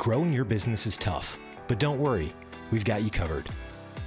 Growing your business is tough, but don't worry, we've got you covered.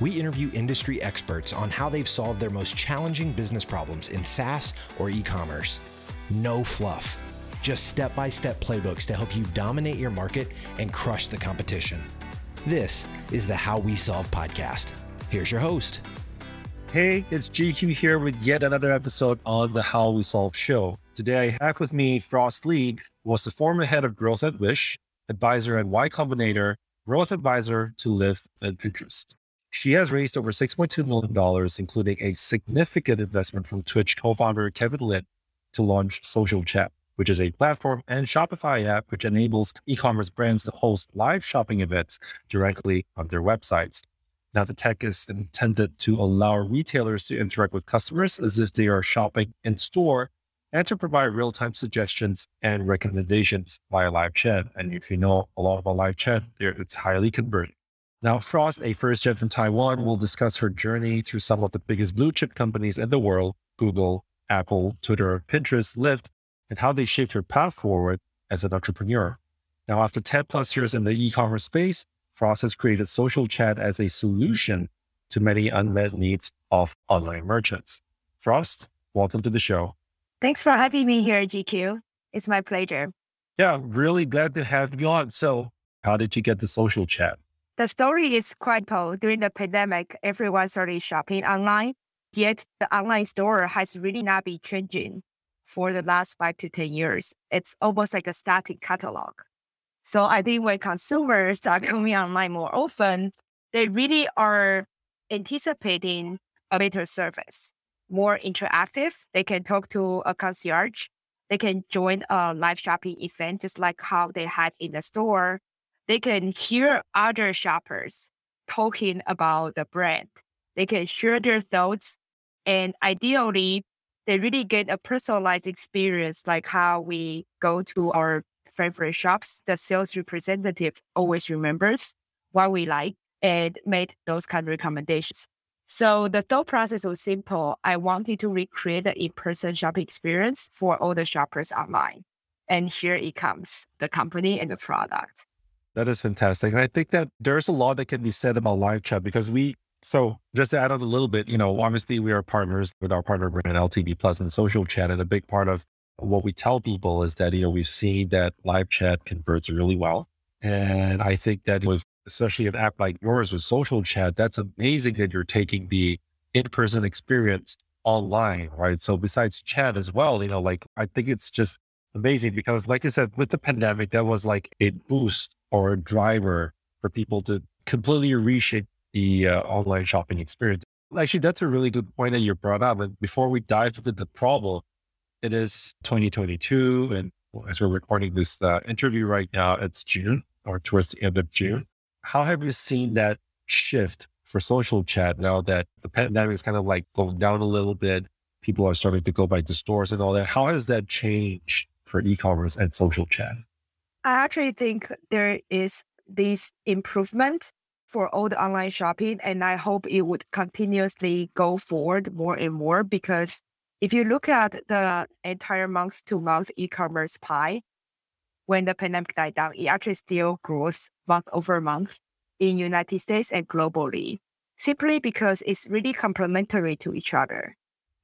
We interview industry experts on how they've solved their most challenging business problems in SaaS or e commerce. No fluff, just step by step playbooks to help you dominate your market and crush the competition. This is the How We Solve podcast. Here's your host. Hey, it's GQ here with yet another episode on the How We Solve show. Today I have with me Frost Lee, who was the former head of growth at Wish, advisor at Y Combinator, growth advisor to Lyft and Pinterest. She has raised over $6.2 million, including a significant investment from Twitch co founder Kevin Lin to launch Social Chat, which is a platform and Shopify app which enables e commerce brands to host live shopping events directly on their websites. Now, the tech is intended to allow retailers to interact with customers as if they are shopping in store and to provide real time suggestions and recommendations via live chat. And if you know a lot about live chat, it's highly converting. Now, Frost, a first gen from Taiwan, will discuss her journey through some of the biggest blue chip companies in the world Google, Apple, Twitter, Pinterest, Lyft, and how they shaped her path forward as an entrepreneur. Now, after 10 plus years in the e commerce space, Frost has created social chat as a solution to many unmet needs of online merchants. Frost, welcome to the show. Thanks for having me here, GQ. It's my pleasure. Yeah, really glad to have you on. So, how did you get the social chat? The story is quite cool. During the pandemic, everyone started shopping online, yet the online store has really not been changing for the last five to 10 years. It's almost like a static catalog. So I think when consumers are coming online more often, they really are anticipating a better service, more interactive. They can talk to a concierge. They can join a live shopping event, just like how they had in the store. They can hear other shoppers talking about the brand. They can share their thoughts. And ideally, they really get a personalized experience, like how we go to our favorite shops, the sales representative always remembers what we like and made those kind of recommendations. So the thought process was simple. I wanted to recreate the in-person shopping experience for all the shoppers online. And here it comes, the company and the product. That is fantastic. And I think that there's a lot that can be said about live chat because we so just to add on a little bit, you know, obviously we are partners with our partner brand LTV Plus and social chat. And a big part of what we tell people is that, you know, we've seen that live chat converts really well. And I think that with especially an app like yours with social chat, that's amazing that you're taking the in-person experience online, right? So besides chat as well, you know, like I think it's just amazing because like I said, with the pandemic, that was like a boost or a driver for people to completely reshape the uh, online shopping experience. Actually, that's a really good point that you brought up. And before we dive into the problem, it is 2022. And as we're recording this uh, interview right now, it's June or towards the end of June. How have you seen that shift for social chat now that the pandemic is kind of like going down a little bit? People are starting to go back to stores and all that. How has that changed for e commerce and social chat? I actually think there is this improvement for all the online shopping, and I hope it would continuously go forward more and more because if you look at the entire month to month e-commerce pie, when the pandemic died down, it actually still grows month over month in United States and globally, simply because it's really complementary to each other.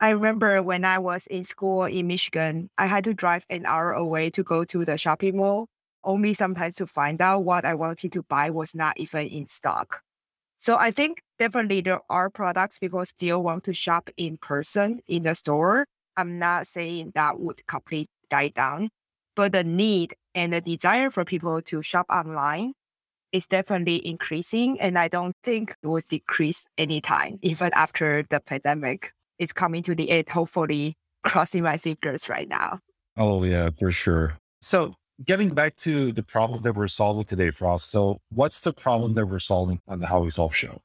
I remember when I was in school in Michigan, I had to drive an hour away to go to the shopping mall, only sometimes to find out what I wanted to buy was not even in stock. So I think definitely there are products people still want to shop in person in the store. I'm not saying that would completely die down, but the need and the desire for people to shop online is definitely increasing. And I don't think it will decrease anytime, even after the pandemic is coming to the end, hopefully crossing my fingers right now. Oh yeah, for sure. So getting back to the problem that we're solving today, Frost. So, what's the problem that we're solving on the How We Solve show?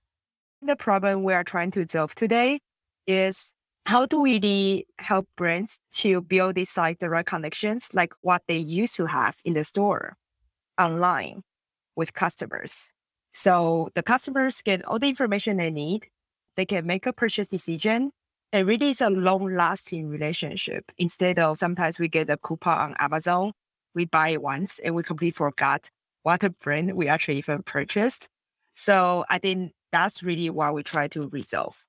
The problem we are trying to solve today is how do we really help brands to build these like the right connections, like what they used to have in the store, online with customers. So the customers get all the information they need. They can make a purchase decision. And really, it's a long lasting relationship instead of sometimes we get a coupon on Amazon we buy it once and we completely forgot what brand we actually even purchased. So I think that's really what we try to resolve.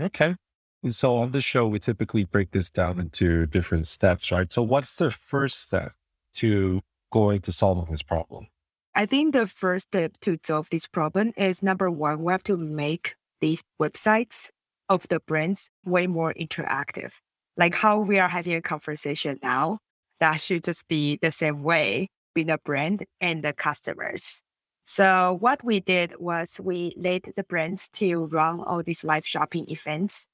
Okay. And so on the show, we typically break this down into different steps, right? So what's the first step to going to solving this problem? I think the first step to solve this problem is number one, we have to make these websites of the brands way more interactive. Like how we are having a conversation now, that should just be the same way with the brand and the customers. So what we did was we led the brands to run all these live shopping events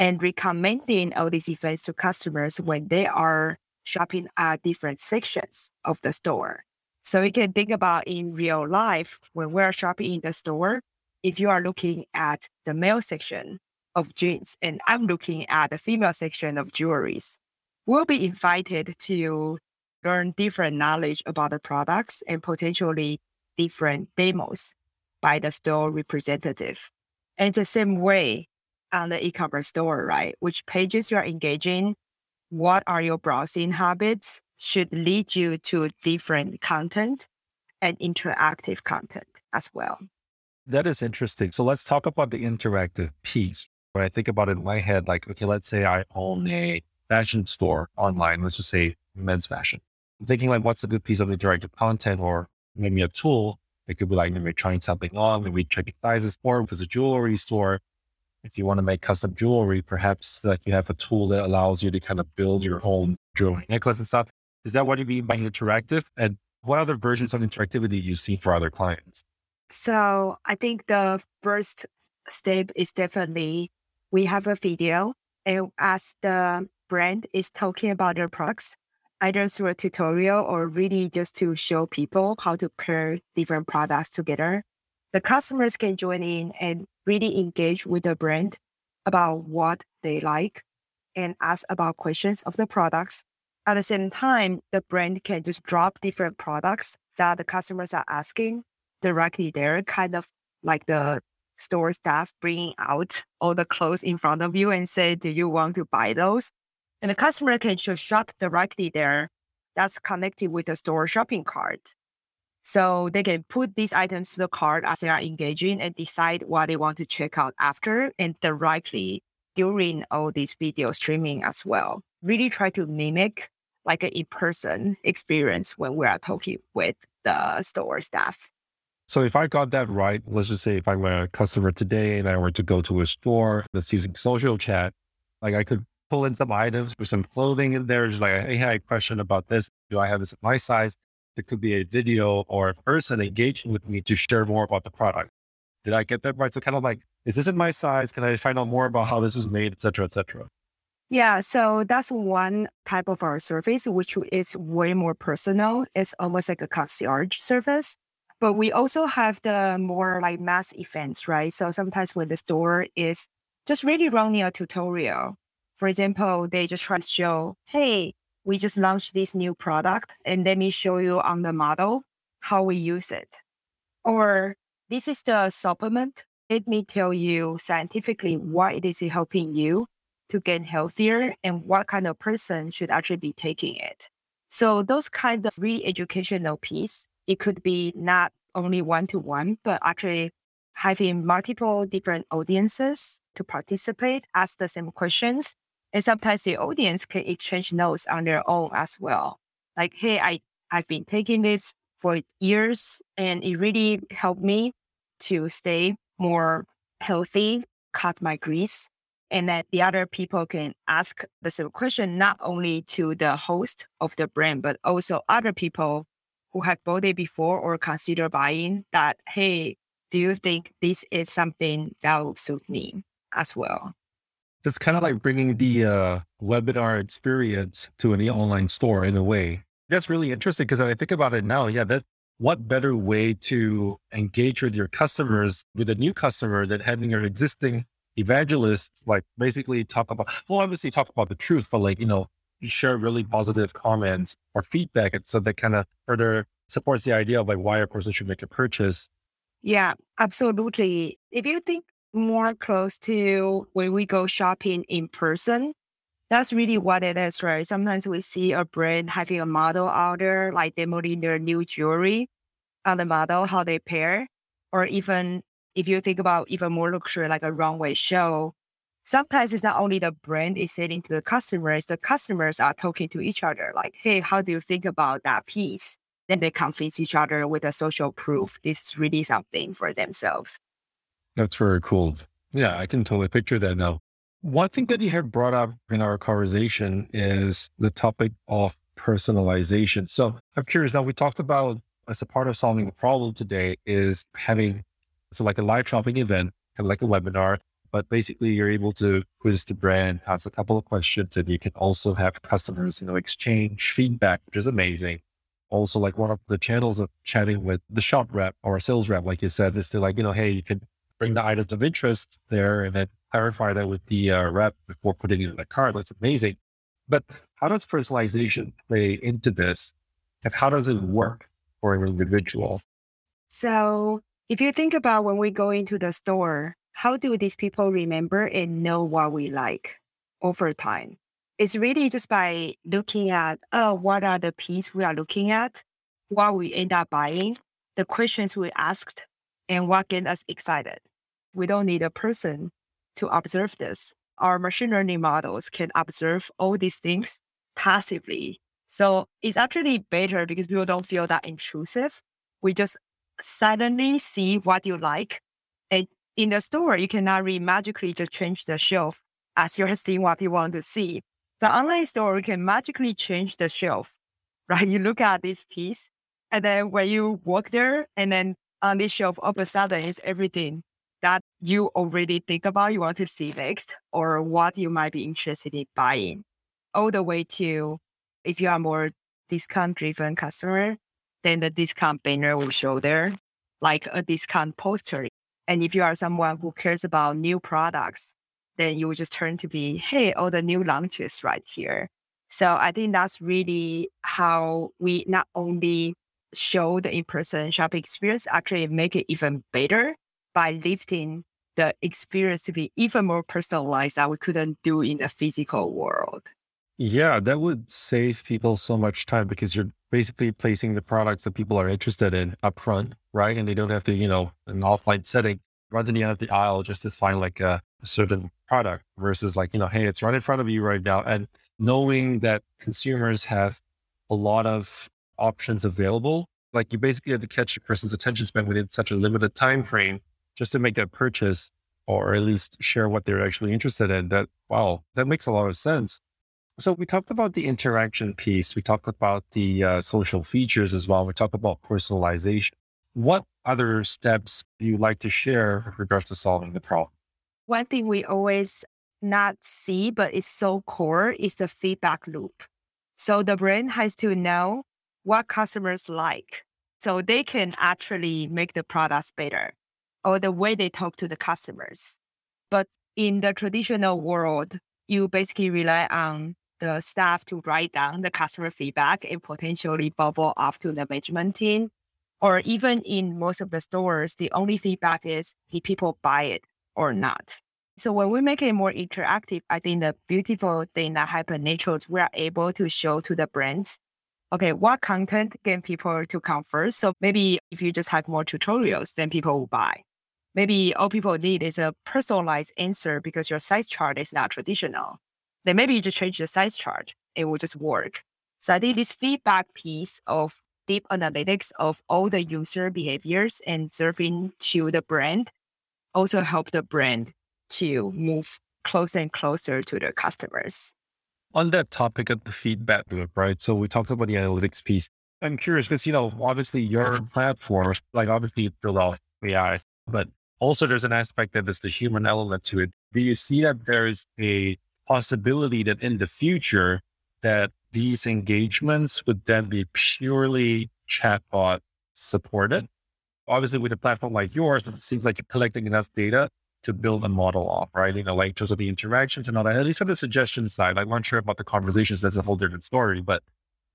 and recommending all these events to customers when they are shopping at different sections of the store. So you can think about in real life when we're shopping in the store, if you are looking at the male section of jeans and I'm looking at the female section of jewelries, we'll be invited to learn different knowledge about the products and potentially different demos by the store representative. And the same way, on the e-commerce store, right? Which pages you're engaging, what are your browsing habits should lead you to different content and interactive content as well. That is interesting. So let's talk about the interactive piece. When I think about it in my head, like, okay, let's say I own a fashion store online, let's just say men's fashion. I'm thinking like, what's a good piece of interactive content or maybe a tool? It could be like maybe trying something on, maybe checking sizes, or if it's a jewelry store, if you want to make custom jewelry, perhaps like you have a tool that allows you to kind of build your own jewelry necklace and stuff. Is that what you mean by interactive? And what other versions of interactivity you see for other clients? So I think the first step is definitely we have a video and as the brand is talking about their products, either through a tutorial or really just to show people how to pair different products together the customers can join in and really engage with the brand about what they like and ask about questions of the products. At the same time, the brand can just drop different products that the customers are asking directly there, kind of like the store staff bringing out all the clothes in front of you and say, Do you want to buy those? And the customer can just shop directly there. That's connected with the store shopping cart. So they can put these items to the cart as they are engaging and decide what they want to check out after and directly during all these video streaming as well. Really try to mimic like an in-person experience when we are talking with the store staff. So if I got that right, let's just say if I'm a customer today and I were to go to a store that's using social chat, like I could pull in some items with some clothing in there, just like, hey, I had a question about this. Do I have this in my size? It could be a video or a person engaging with me to share more about the product. Did I get that right? So kind of like, is this in my size? Can I find out more about how this was made, et cetera, et cetera? Yeah, so that's one type of our service, which is way more personal. It's almost like a concierge service. But we also have the more like mass events, right? So sometimes when the store is just really running a tutorial, for example, they just try to show, hey, we just launched this new product and let me show you on the model how we use it. Or this is the supplement. Let me tell you scientifically why it is helping you to get healthier and what kind of person should actually be taking it. So those kind of really educational piece, it could be not only one to one, but actually having multiple different audiences to participate, ask the same questions, and sometimes the audience can exchange notes on their own as well. Like, hey, I, I've been taking this for years and it really helped me to stay more healthy, cut my grease. And that the other people can ask the same question, not only to the host of the brand, but also other people who have bought it before or consider buying that, hey, do you think this is something that will suit me as well? It's kind of like bringing the uh, webinar experience to an online store in a way. That's really interesting because I think about it now. Yeah, that what better way to engage with your customers with a new customer than having your existing evangelist like basically talk about well obviously talk about the truth but like you know share really positive comments or feedback and so that kind of further supports the idea of like why a person should make a purchase yeah absolutely if you think more close to when we go shopping in person. That's really what it is, right? Sometimes we see a brand having a model out there, like demoing their new jewelry. on the model, how they pair, or even if you think about even more luxury like a runway show, sometimes it's not only the brand is selling to the customers, the customers are talking to each other like, hey, how do you think about that piece? Then they convince each other with a social proof. This is really something for themselves. That's very cool. Yeah, I can totally picture that now. One thing that you had brought up in our conversation is the topic of personalization. So I'm curious now, we talked about as a part of solving the problem today is having so like a live shopping event, kind of like a webinar, but basically you're able to quiz the brand, ask a couple of questions, and you can also have customers, you know, exchange feedback, which is amazing. Also, like one of the channels of chatting with the shop rep or sales rep, like you said, is to like, you know, hey, you can bring the items of interest there and then clarify that with the uh, rep before putting it in the cart. That's amazing. But how does personalization play into this? And how does it work for an individual? So if you think about when we go into the store, how do these people remember and know what we like over time? It's really just by looking at, oh, what are the pieces we are looking at, what we end up buying, the questions we asked, and what get us excited. We don't need a person to observe this. Our machine learning models can observe all these things passively. So it's actually better because people don't feel that intrusive. We just suddenly see what you like and in the store, you cannot really magically just change the shelf as you're seeing what you want to see. The online store, can magically change the shelf, right? You look at this piece, and then when you walk there, and then on this shelf, all of a sudden, it's everything you already think about you want to see next, or what you might be interested in buying, all the way to if you are more discount driven customer, then the discount banner will show there, like a discount poster and if you are someone who cares about new products, then you will just turn to be, hey, all the new launches right here. So I think that's really how we not only show the in-person shopping experience, actually make it even better by lifting the experience to be even more personalized that we couldn't do in the physical world. Yeah, that would save people so much time because you're basically placing the products that people are interested in upfront, right? And they don't have to, you know, an offline setting, run to the end of the aisle just to find like a, a certain product versus like, you know, hey, it's right in front of you right now. And knowing that consumers have a lot of options available, like you basically have to catch a person's attention span within such a limited time frame just to make that purchase or at least share what they're actually interested in. That wow, that makes a lot of sense. So we talked about the interaction piece. We talked about the uh, social features as well. We talked about personalization. What other steps do you like to share with regards to solving the problem? One thing we always not see, but it's so core is the feedback loop. So the brand has to know what customers like so they can actually make the products better or the way they talk to the customers. But in the traditional world, you basically rely on the staff to write down the customer feedback and potentially bubble off to the management team. Or even in most of the stores, the only feedback is did people buy it or not? So when we make it more interactive, I think the beautiful thing that happens naturally is we are able to show to the brands, okay, what content get people to come first. So maybe if you just have more tutorials, then people will buy. Maybe all people need is a personalized answer because your size chart is not traditional then maybe you just change the size chart. It will just work. So I think this feedback piece of deep analytics of all the user behaviors and serving to the brand also help the brand to move closer and closer to their customers. On that topic of the feedback loop, right? So we talked about the analytics piece. I'm curious because, you know, obviously your platform, like obviously it's built off AI, but also there's an aspect that is the human element to it. Do you see that there's a possibility that in the future that these engagements would then be purely chatbot supported. Obviously, with a platform like yours, it seems like you're collecting enough data to build a model off, right? You know, like in terms of the interactions and all that. At least on the suggestion side, I'm not sure about the conversations. That's a whole different story. But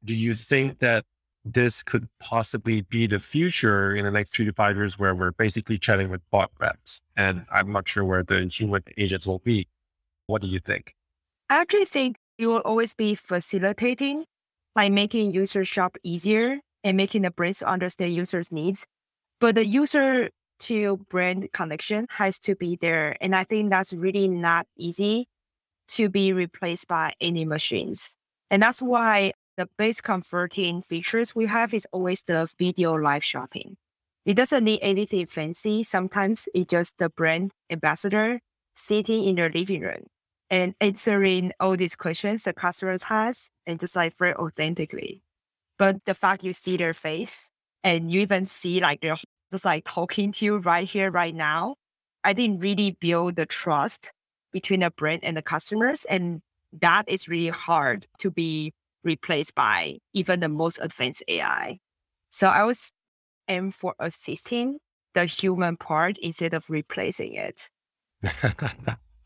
do you think that this could possibly be the future in the next three to five years where we're basically chatting with bot reps? And I'm not sure where the human agents will be. What do you think? I actually think it will always be facilitating, like making user shop easier and making the brands understand users' needs. But the user to brand connection has to be there. And I think that's really not easy to be replaced by any machines. And that's why the base converting features we have is always the video live shopping. It doesn't need anything fancy. Sometimes it's just the brand ambassador sitting in their living room and answering all these questions the customers has and just like very authentically. But the fact you see their face and you even see like they're just like talking to you right here, right now, I think really build the trust between the brand and the customers. And that is really hard to be replaced by even the most advanced AI. So I was aim for assisting the human part instead of replacing it.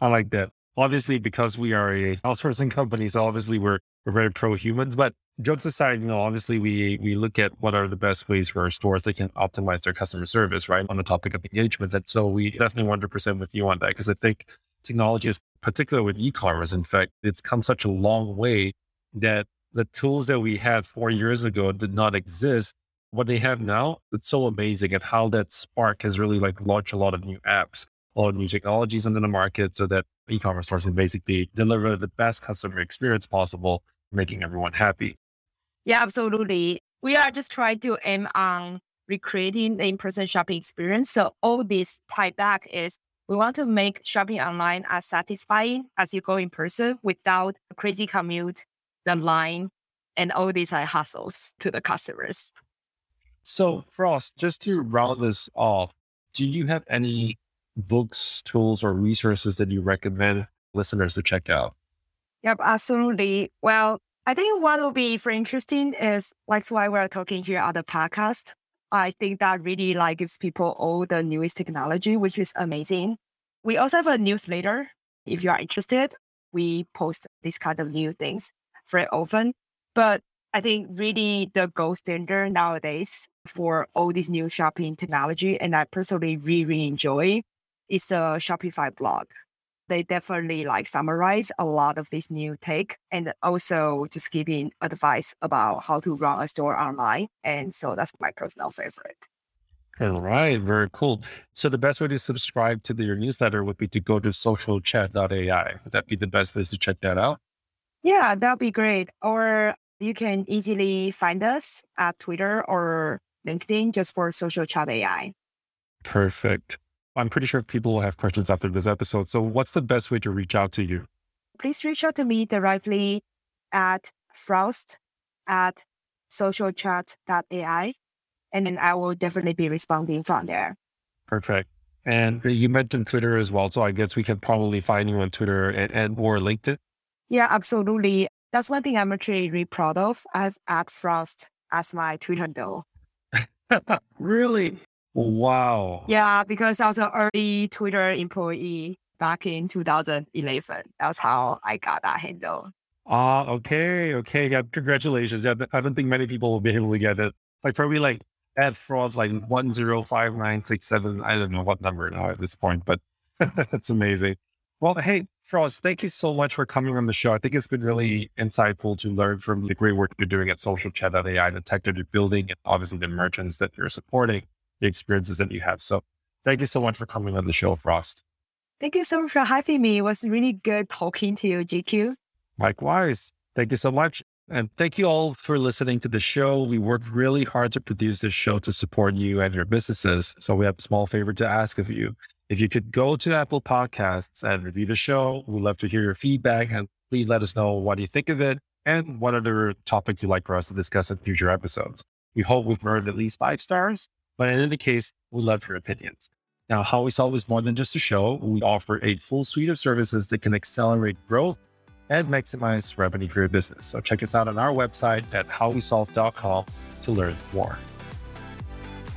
I like that. Obviously, because we are a outsourcing company, so obviously we're we're very pro humans. But jokes aside, you know, obviously we we look at what are the best ways for our stores that can optimize their customer service, right? On the topic of engagement. And so we definitely 100% with you on that because I think technology is particular with e-commerce. In fact, it's come such a long way that the tools that we had four years ago did not exist. What they have now, it's so amazing at how that spark has really like launched a lot of new apps all new technologies into the market so that e-commerce stores can basically deliver the best customer experience possible, making everyone happy. Yeah, absolutely. We are just trying to aim on recreating the in-person shopping experience. So all this tie back is we want to make shopping online as satisfying as you go in person without a crazy commute, the line, and all these like hassles to the customers. So Frost, just to round this off, do you have any books, tools, or resources that you recommend listeners to check out? Yep, absolutely. Well, I think what will be very interesting is like why we're talking here on the podcast. I think that really like gives people all the newest technology, which is amazing. We also have a newsletter. If you are interested, we post these kind of new things very often. But I think really the gold standard nowadays for all this new shopping technology, and I personally really, really enjoy is the Shopify blog. They definitely like summarize a lot of this new tech and also just giving advice about how to run a store online. And so that's my personal favorite. All right, very cool. So the best way to subscribe to the, your newsletter would be to go to socialchat.ai. Would that be the best place to check that out? Yeah, that'd be great. Or you can easily find us at Twitter or LinkedIn just for social chat AI. Perfect. I'm pretty sure people will have questions after this episode. So, what's the best way to reach out to you? Please reach out to me directly at frost at socialchat.ai. And then I will definitely be responding from there. Perfect. And you mentioned Twitter as well. So I guess we can probably find you on Twitter and, and or LinkedIn. Yeah, absolutely. That's one thing I'm actually really proud of. I've at Frost as my Twitter handle. really? Wow. Yeah, because I was an early Twitter employee back in 2011. That's how I got that handle. Ah, uh, okay, okay. Yeah, congratulations. Yeah, I don't think many people will be able to get it. Like probably like at Frost like one zero five nine six seven. I don't know what number now at this point, but that's amazing. Well, hey, Frost, thank you so much for coming on the show. I think it's been really insightful to learn from the great work you're doing at Social Chat AI, the tech that you're building, and obviously the merchants that you're supporting the experiences that you have. So thank you so much for coming on the show, Frost. Thank you so much for having me. It was really good talking to you, GQ. Likewise. Thank you so much. And thank you all for listening to the show. We worked really hard to produce this show to support you and your businesses. So we have a small favor to ask of you. If you could go to Apple Podcasts and review the show, we'd love to hear your feedback and please let us know what you think of it and what other topics you'd like for us to discuss in future episodes. We hope we've earned at least five stars but in any case, we love your opinions. Now, How We Solve is more than just a show. We offer a full suite of services that can accelerate growth and maximize revenue for your business. So check us out on our website at howwesolve.com to learn more.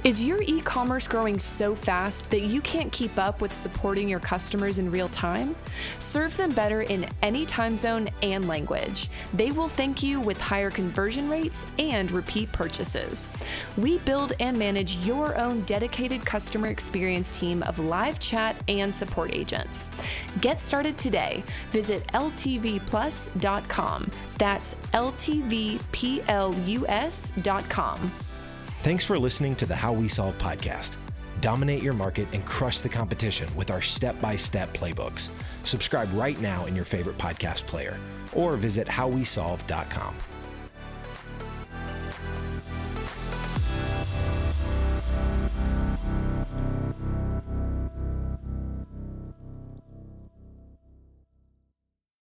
Is your e commerce growing so fast that you can't keep up with supporting your customers in real time? Serve them better in any time zone and language. They will thank you with higher conversion rates and repeat purchases. We build and manage your own dedicated customer experience team of live chat and support agents. Get started today. Visit ltvplus.com. That's ltvplus.com. Thanks for listening to the How We Solve podcast. Dominate your market and crush the competition with our step by step playbooks. Subscribe right now in your favorite podcast player or visit howwesolve.com.